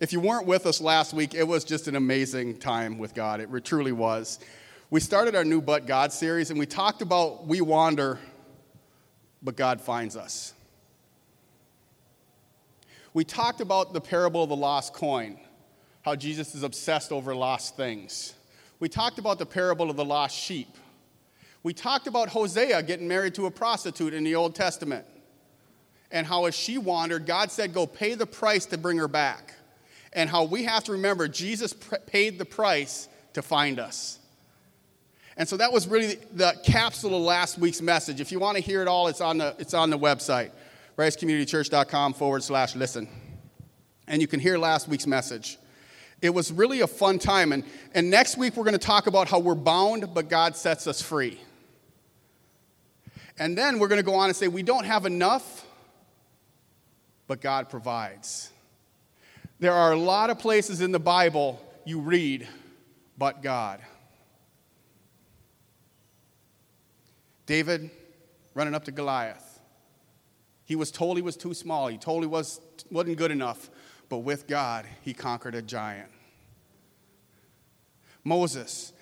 If you weren't with us last week, it was just an amazing time with God. It truly was. We started our new But God series, and we talked about we wander, but God finds us. We talked about the parable of the lost coin, how Jesus is obsessed over lost things. We talked about the parable of the lost sheep. We talked about Hosea getting married to a prostitute in the Old Testament and how as she wandered, God said, Go pay the price to bring her back. And how we have to remember Jesus paid the price to find us. And so that was really the capsule of last week's message. If you want to hear it all, it's on the, it's on the website, ricecommunitychurch.com forward slash listen. And you can hear last week's message. It was really a fun time. And, and next week, we're going to talk about how we're bound, but God sets us free. And then we're going to go on and say, we don't have enough, but God provides. There are a lot of places in the Bible you read, but God. David running up to Goliath. He was told he was too small. He told he was, wasn't good enough. But with God, he conquered a giant. Moses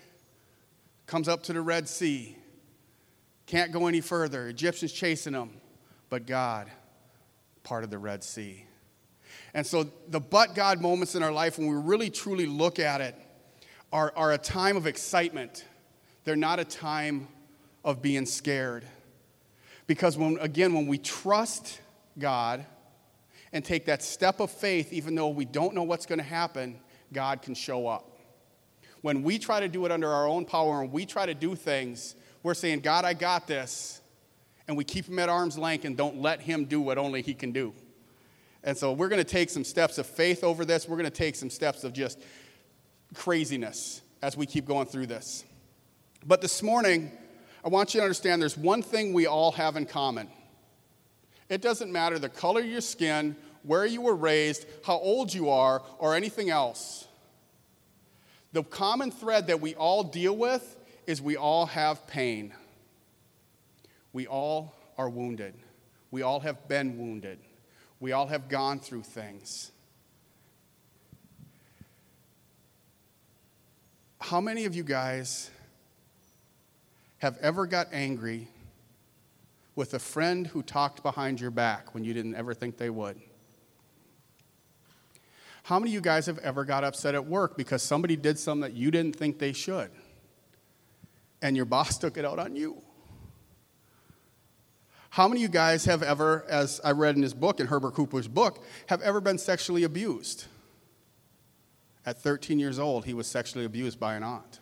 comes up to the Red Sea. Can't go any further. Egyptians chasing him. But God part of the Red Sea. And so the but God moments in our life, when we really truly look at it, are, are a time of excitement. They're not a time of being scared. Because when, again, when we trust God and take that step of faith, even though we don't know what's going to happen, God can show up. When we try to do it under our own power and we try to do things, we're saying, God, I got this and we keep him at arm's length and don't let him do what only he can do. And so we're going to take some steps of faith over this. We're going to take some steps of just craziness as we keep going through this. But this morning, I want you to understand there's one thing we all have in common. It doesn't matter the color of your skin, where you were raised, how old you are, or anything else. The common thread that we all deal with is we all have pain. We all are wounded. We all have been wounded. We all have gone through things. How many of you guys have ever got angry with a friend who talked behind your back when you didn't ever think they would? How many of you guys have ever got upset at work because somebody did something that you didn't think they should? And your boss took it out on you? How many of you guys have ever, as I read in his book, in Herbert Cooper's book, have ever been sexually abused? At 13 years old, he was sexually abused by an aunt.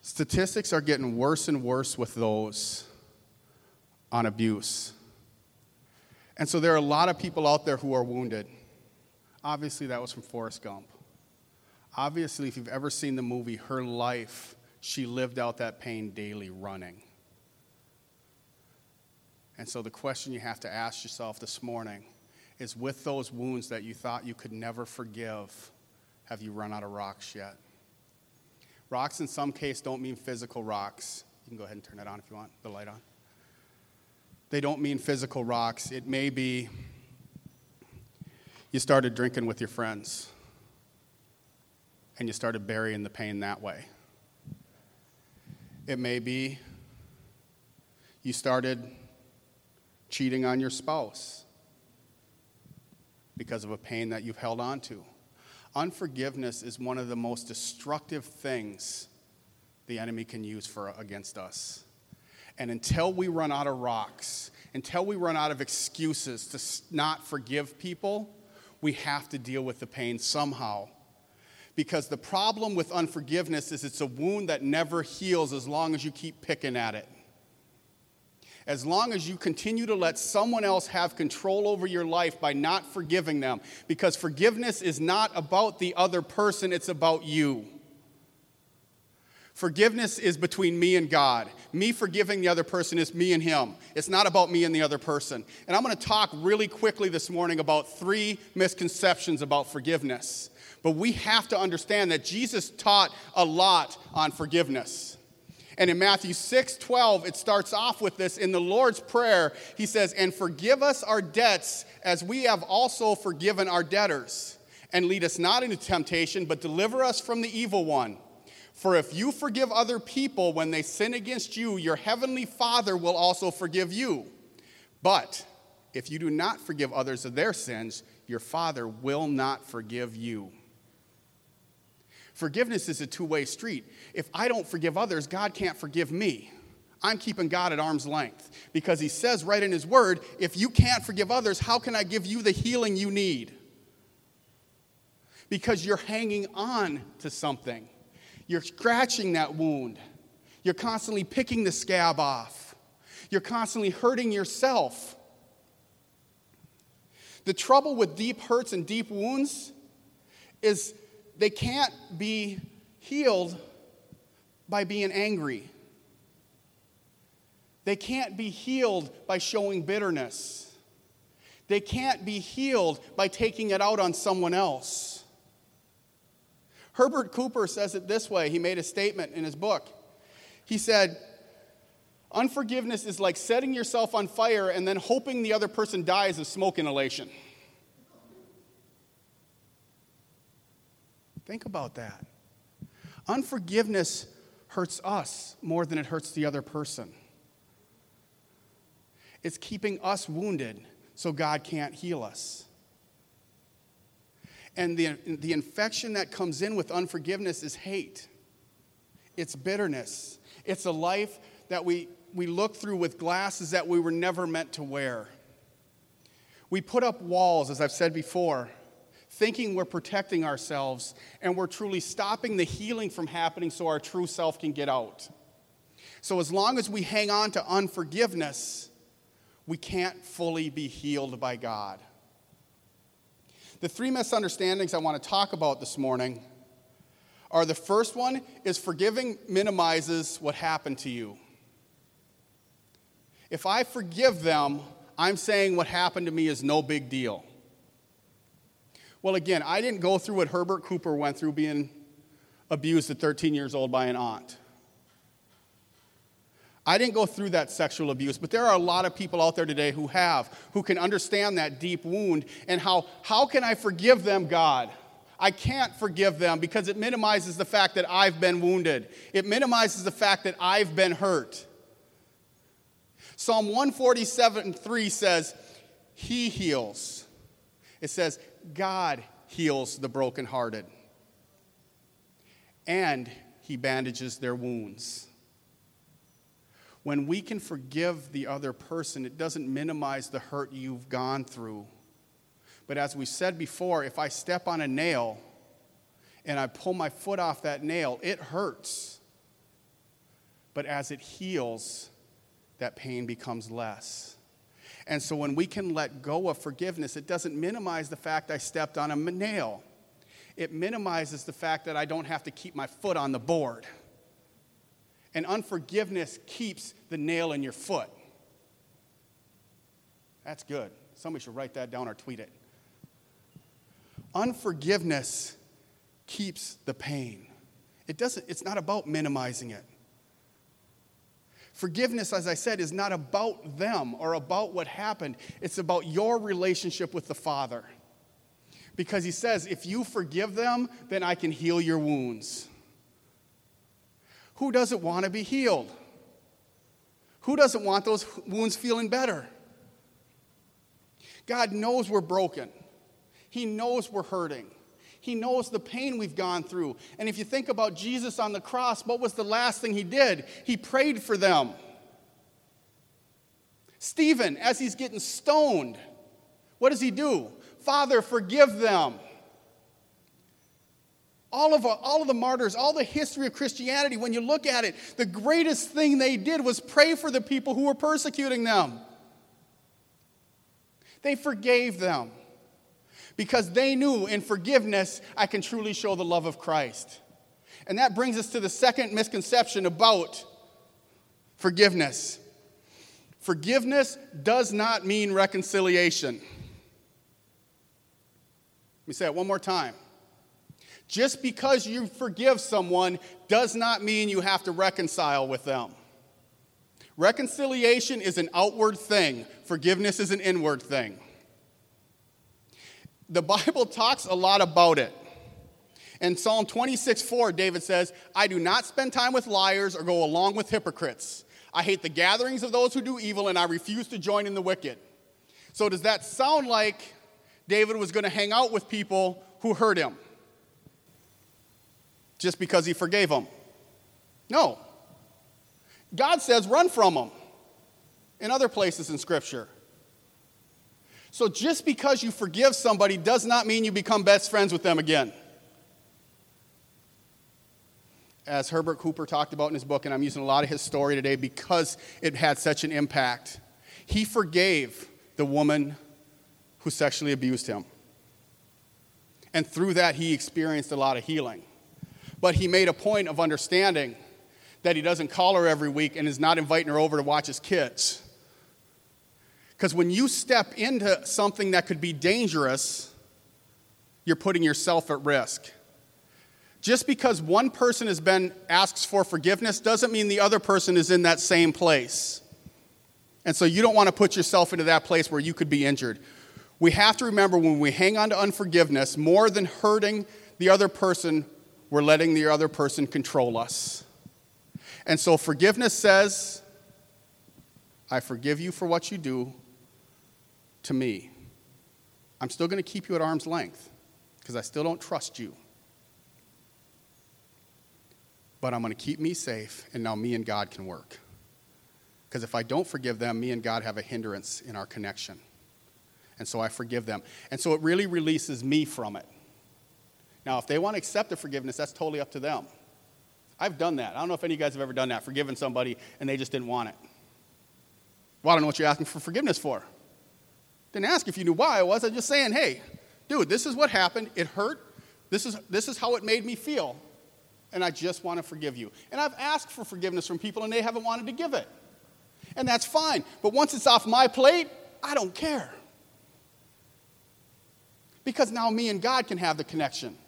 Statistics are getting worse and worse with those on abuse. And so there are a lot of people out there who are wounded. Obviously, that was from Forrest Gump. Obviously, if you've ever seen the movie Her Life, she lived out that pain daily running. And so the question you have to ask yourself this morning is with those wounds that you thought you could never forgive, have you run out of rocks yet? Rocks in some case don't mean physical rocks. You can go ahead and turn that on if you want, the light on. They don't mean physical rocks. It may be you started drinking with your friends and you started burying the pain that way. It may be you started cheating on your spouse because of a pain that you've held on to. Unforgiveness is one of the most destructive things the enemy can use for against us. And until we run out of rocks, until we run out of excuses to not forgive people, we have to deal with the pain somehow because the problem with unforgiveness is it's a wound that never heals as long as you keep picking at it. As long as you continue to let someone else have control over your life by not forgiving them, because forgiveness is not about the other person, it's about you. Forgiveness is between me and God. Me forgiving the other person is me and him. It's not about me and the other person. And I'm going to talk really quickly this morning about three misconceptions about forgiveness. But we have to understand that Jesus taught a lot on forgiveness. And in Matthew 6 12, it starts off with this in the Lord's Prayer. He says, And forgive us our debts as we have also forgiven our debtors. And lead us not into temptation, but deliver us from the evil one. For if you forgive other people when they sin against you, your heavenly Father will also forgive you. But if you do not forgive others of their sins, your Father will not forgive you. Forgiveness is a two way street. If I don't forgive others, God can't forgive me. I'm keeping God at arm's length because He says right in His Word if you can't forgive others, how can I give you the healing you need? Because you're hanging on to something, you're scratching that wound, you're constantly picking the scab off, you're constantly hurting yourself. The trouble with deep hurts and deep wounds is they can't be healed by being angry. They can't be healed by showing bitterness. They can't be healed by taking it out on someone else. Herbert Cooper says it this way. He made a statement in his book. He said, Unforgiveness is like setting yourself on fire and then hoping the other person dies of smoke inhalation. Think about that. Unforgiveness hurts us more than it hurts the other person. It's keeping us wounded so God can't heal us. And the, the infection that comes in with unforgiveness is hate, it's bitterness, it's a life that we, we look through with glasses that we were never meant to wear. We put up walls, as I've said before, thinking we're protecting ourselves and we're truly stopping the healing from happening so our true self can get out. So, as long as we hang on to unforgiveness, we can't fully be healed by God. The three misunderstandings I want to talk about this morning are the first one is forgiving minimizes what happened to you. If I forgive them, I'm saying what happened to me is no big deal. Well, again, I didn't go through what Herbert Cooper went through being abused at 13 years old by an aunt. I didn't go through that sexual abuse, but there are a lot of people out there today who have, who can understand that deep wound and how, how can I forgive them, God? I can't forgive them because it minimizes the fact that I've been wounded. It minimizes the fact that I've been hurt. Psalm 147 3 says, He heals. It says, God heals the brokenhearted, and He bandages their wounds. When we can forgive the other person, it doesn't minimize the hurt you've gone through. But as we said before, if I step on a nail and I pull my foot off that nail, it hurts. But as it heals, that pain becomes less. And so when we can let go of forgiveness, it doesn't minimize the fact I stepped on a nail. It minimizes the fact that I don't have to keep my foot on the board. And unforgiveness keeps the nail in your foot. That's good. Somebody should write that down or tweet it. Unforgiveness keeps the pain. It doesn't, it's not about minimizing it. Forgiveness, as I said, is not about them or about what happened, it's about your relationship with the Father. Because he says, if you forgive them, then I can heal your wounds. Who doesn't want to be healed? Who doesn't want those wounds feeling better? God knows we're broken. He knows we're hurting. He knows the pain we've gone through. And if you think about Jesus on the cross, what was the last thing he did? He prayed for them. Stephen, as he's getting stoned, what does he do? Father, forgive them. All of, all of the martyrs, all the history of Christianity, when you look at it, the greatest thing they did was pray for the people who were persecuting them. They forgave them because they knew in forgiveness, I can truly show the love of Christ. And that brings us to the second misconception about forgiveness. Forgiveness does not mean reconciliation. Let me say it one more time. Just because you forgive someone does not mean you have to reconcile with them. Reconciliation is an outward thing, forgiveness is an inward thing. The Bible talks a lot about it. In Psalm 26 4, David says, I do not spend time with liars or go along with hypocrites. I hate the gatherings of those who do evil, and I refuse to join in the wicked. So, does that sound like David was going to hang out with people who hurt him? just because he forgave them. No. God says run from them in other places in Scripture. So just because you forgive somebody does not mean you become best friends with them again. As Herbert Cooper talked about in his book, and I'm using a lot of his story today because it had such an impact, he forgave the woman who sexually abused him. And through that, he experienced a lot of healing. But he made a point of understanding that he doesn't call her every week and is not inviting her over to watch his kids. Because when you step into something that could be dangerous, you're putting yourself at risk. Just because one person has been asks for forgiveness doesn't mean the other person is in that same place. And so you don't want to put yourself into that place where you could be injured. We have to remember when we hang on to unforgiveness, more than hurting the other person, we're letting the other person control us. And so forgiveness says, I forgive you for what you do to me. I'm still going to keep you at arm's length because I still don't trust you. But I'm going to keep me safe, and now me and God can work. Because if I don't forgive them, me and God have a hindrance in our connection. And so I forgive them. And so it really releases me from it. Now, if they want to accept the forgiveness, that's totally up to them. I've done that. I don't know if any of you guys have ever done that, forgiven somebody and they just didn't want it. Well, I don't know what you're asking for forgiveness for. Didn't ask if you knew why I was. I'm just saying, hey, dude, this is what happened. It hurt. This is, this is how it made me feel. And I just want to forgive you. And I've asked for forgiveness from people and they haven't wanted to give it. And that's fine. But once it's off my plate, I don't care. Because now me and God can have the connection.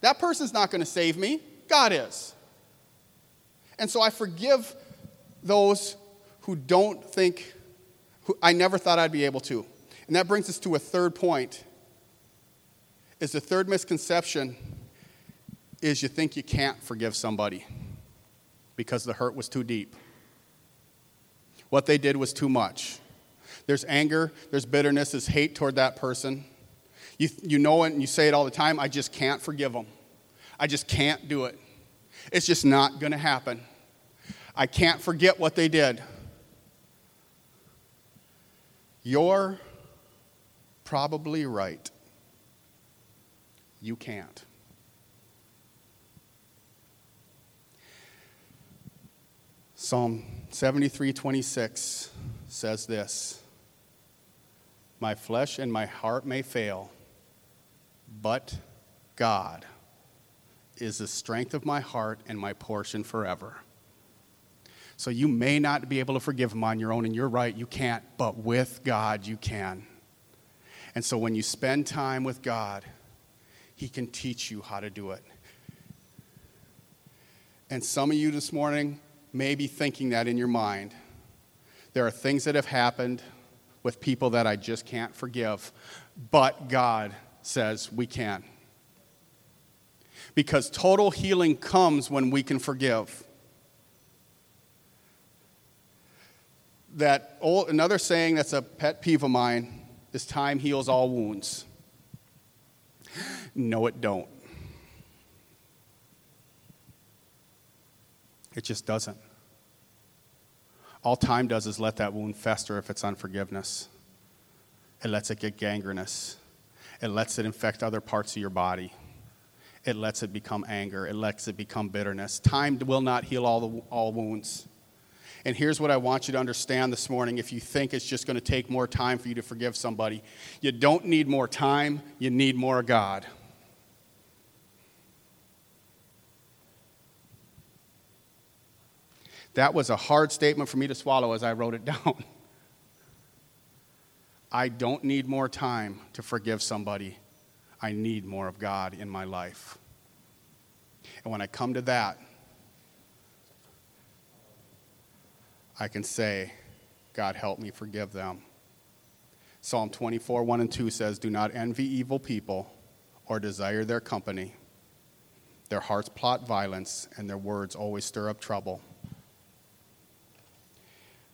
That person's not going to save me, God is. And so I forgive those who don't think, who I never thought I'd be able to. And that brings us to a third point. Is the third misconception is you think you can't forgive somebody because the hurt was too deep. What they did was too much. There's anger, there's bitterness, there's hate toward that person. You, you know it and you say it all the time I just can't forgive them. I just can't do it. It's just not going to happen. I can't forget what they did. You're probably right. You can't. Psalm 73 26 says this My flesh and my heart may fail but God is the strength of my heart and my portion forever. So you may not be able to forgive him on your own, and you're right, you can't, but with God, you can. And so when you spend time with God, he can teach you how to do it. And some of you this morning may be thinking that in your mind. There are things that have happened with people that I just can't forgive, but God says we can. Because total healing comes when we can forgive. That old, another saying that's a pet peeve of mine is time heals all wounds. No, it don't. It just doesn't. All time does is let that wound fester if it's unforgiveness. It lets it get gangrenous. It lets it infect other parts of your body. It lets it become anger. It lets it become bitterness. Time will not heal all, the, all wounds. And here's what I want you to understand this morning if you think it's just going to take more time for you to forgive somebody, you don't need more time, you need more of God. That was a hard statement for me to swallow as I wrote it down. I don't need more time to forgive somebody. I need more of God in my life. And when I come to that, I can say, God, help me forgive them. Psalm 24, 1 and 2 says, Do not envy evil people or desire their company. Their hearts plot violence, and their words always stir up trouble.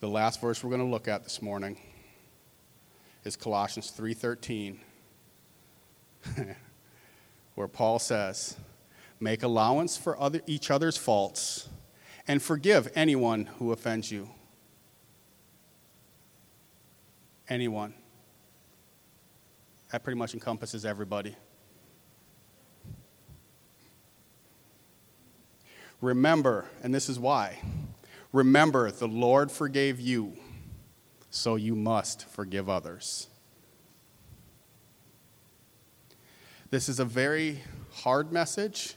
The last verse we're going to look at this morning is Colossians 3:13, where Paul says, "Make allowance for other, each other's faults and forgive anyone who offends you." Anyone. That pretty much encompasses everybody. Remember, and this is why. Remember, the Lord forgave you, so you must forgive others. This is a very hard message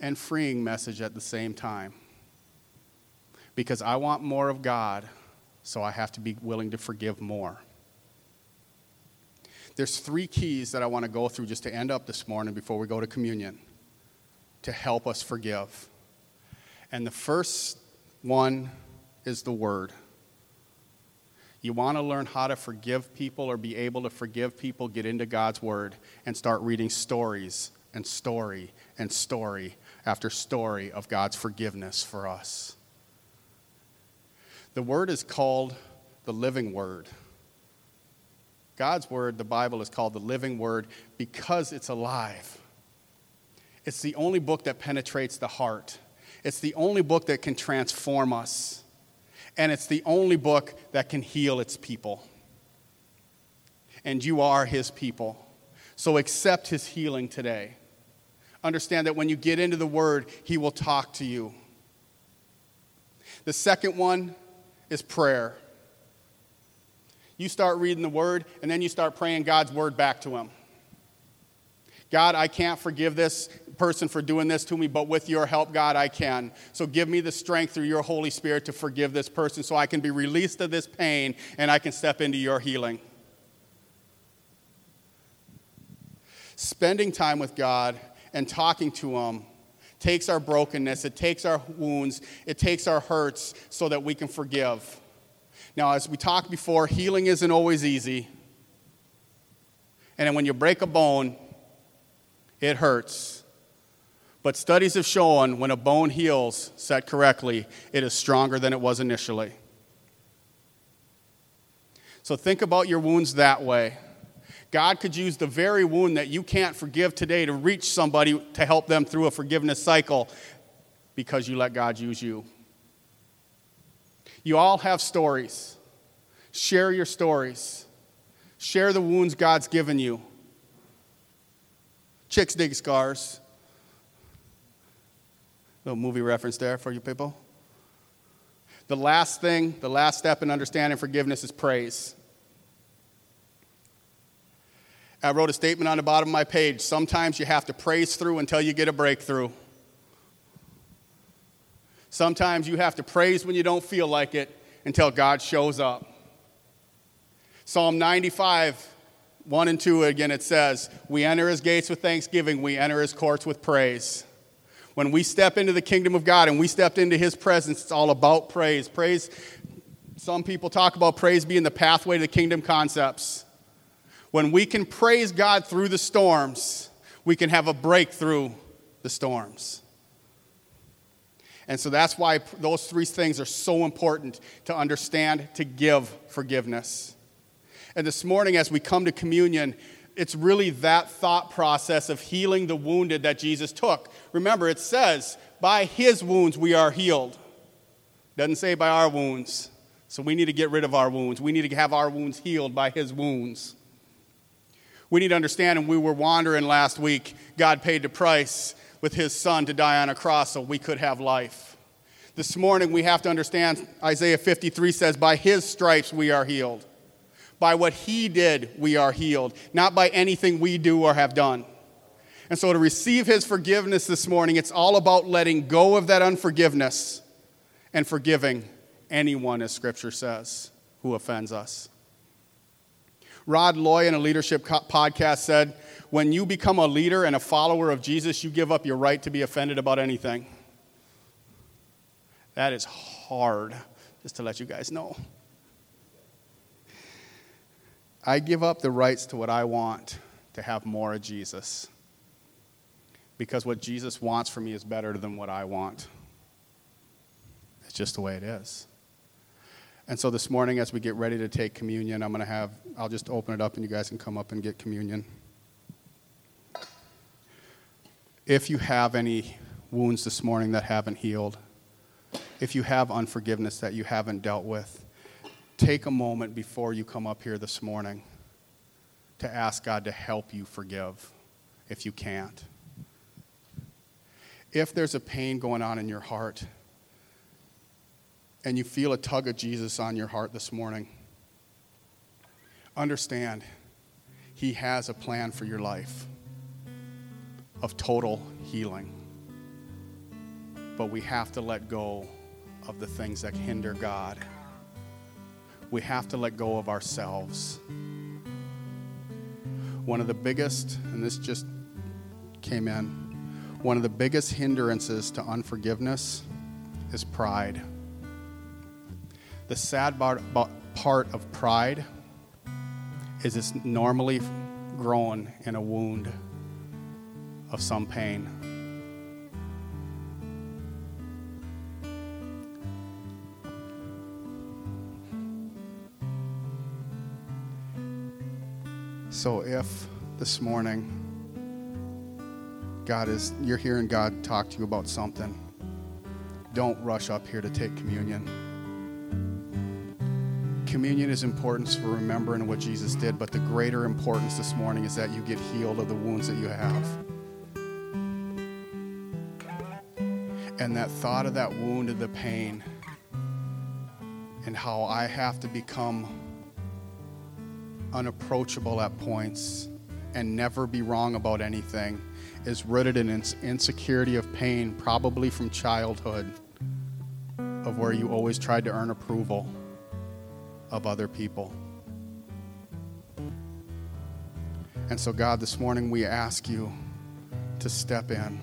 and freeing message at the same time. Because I want more of God, so I have to be willing to forgive more. There's three keys that I want to go through just to end up this morning before we go to communion to help us forgive. And the first one is the Word. You want to learn how to forgive people or be able to forgive people, get into God's Word and start reading stories and story and story after story of God's forgiveness for us. The Word is called the living Word. God's Word, the Bible, is called the living Word because it's alive. It's the only book that penetrates the heart. It's the only book that can transform us. And it's the only book that can heal its people. And you are his people. So accept his healing today. Understand that when you get into the word, he will talk to you. The second one is prayer. You start reading the word, and then you start praying God's word back to him. God, I can't forgive this person for doing this to me, but with your help, God, I can. So give me the strength through your Holy Spirit to forgive this person so I can be released of this pain and I can step into your healing. Spending time with God and talking to Him takes our brokenness, it takes our wounds, it takes our hurts so that we can forgive. Now, as we talked before, healing isn't always easy. And when you break a bone, it hurts. But studies have shown when a bone heals set correctly, it is stronger than it was initially. So think about your wounds that way. God could use the very wound that you can't forgive today to reach somebody to help them through a forgiveness cycle because you let God use you. You all have stories. Share your stories. Share the wounds God's given you. Chicks dig scars. Little movie reference there for you people. The last thing, the last step in understanding forgiveness is praise. I wrote a statement on the bottom of my page. Sometimes you have to praise through until you get a breakthrough. Sometimes you have to praise when you don't feel like it until God shows up. Psalm 95 1 and 2 again, it says, We enter his gates with thanksgiving, we enter his courts with praise. When we step into the kingdom of God and we step into his presence, it's all about praise. Praise, some people talk about praise being the pathway to the kingdom concepts. When we can praise God through the storms, we can have a breakthrough the storms. And so that's why those three things are so important to understand, to give forgiveness. And this morning, as we come to communion, it's really that thought process of healing the wounded that Jesus took. Remember, it says, by his wounds we are healed. Doesn't say by our wounds. So we need to get rid of our wounds. We need to have our wounds healed by his wounds. We need to understand, and we were wandering last week, God paid the price with his son to die on a cross so we could have life. This morning, we have to understand Isaiah 53 says, By his stripes we are healed. By what he did, we are healed, not by anything we do or have done. And so, to receive his forgiveness this morning, it's all about letting go of that unforgiveness and forgiving anyone, as scripture says, who offends us. Rod Loy in a leadership podcast said, when you become a leader and a follower of Jesus, you give up your right to be offended about anything. That is hard, just to let you guys know. I give up the rights to what I want to have more of Jesus. Because what Jesus wants for me is better than what I want. It's just the way it is. And so this morning, as we get ready to take communion, I'm going to have, I'll just open it up and you guys can come up and get communion. If you have any wounds this morning that haven't healed, if you have unforgiveness that you haven't dealt with, take a moment before you come up here this morning to ask God to help you forgive if you can't. If there's a pain going on in your heart, and you feel a tug of Jesus on your heart this morning, understand He has a plan for your life of total healing. But we have to let go of the things that hinder God. We have to let go of ourselves. One of the biggest, and this just came in, one of the biggest hindrances to unforgiveness is pride. The sad part of pride is it's normally grown in a wound of some pain. So if this morning God is you're hearing God talk to you about something, don't rush up here to take communion communion is important for remembering what Jesus did, but the greater importance this morning is that you get healed of the wounds that you have. And that thought of that wound of the pain and how I have to become unapproachable at points and never be wrong about anything is rooted in insecurity of pain, probably from childhood, of where you always tried to earn approval of other people. And so, God, this morning we ask you to step in.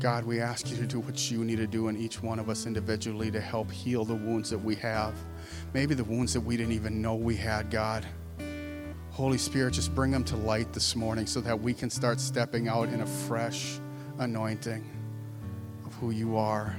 God, we ask you to do what you need to do in each one of us individually to help heal the wounds that we have. Maybe the wounds that we didn't even know we had, God. Holy Spirit, just bring them to light this morning so that we can start stepping out in a fresh anointing of who you are.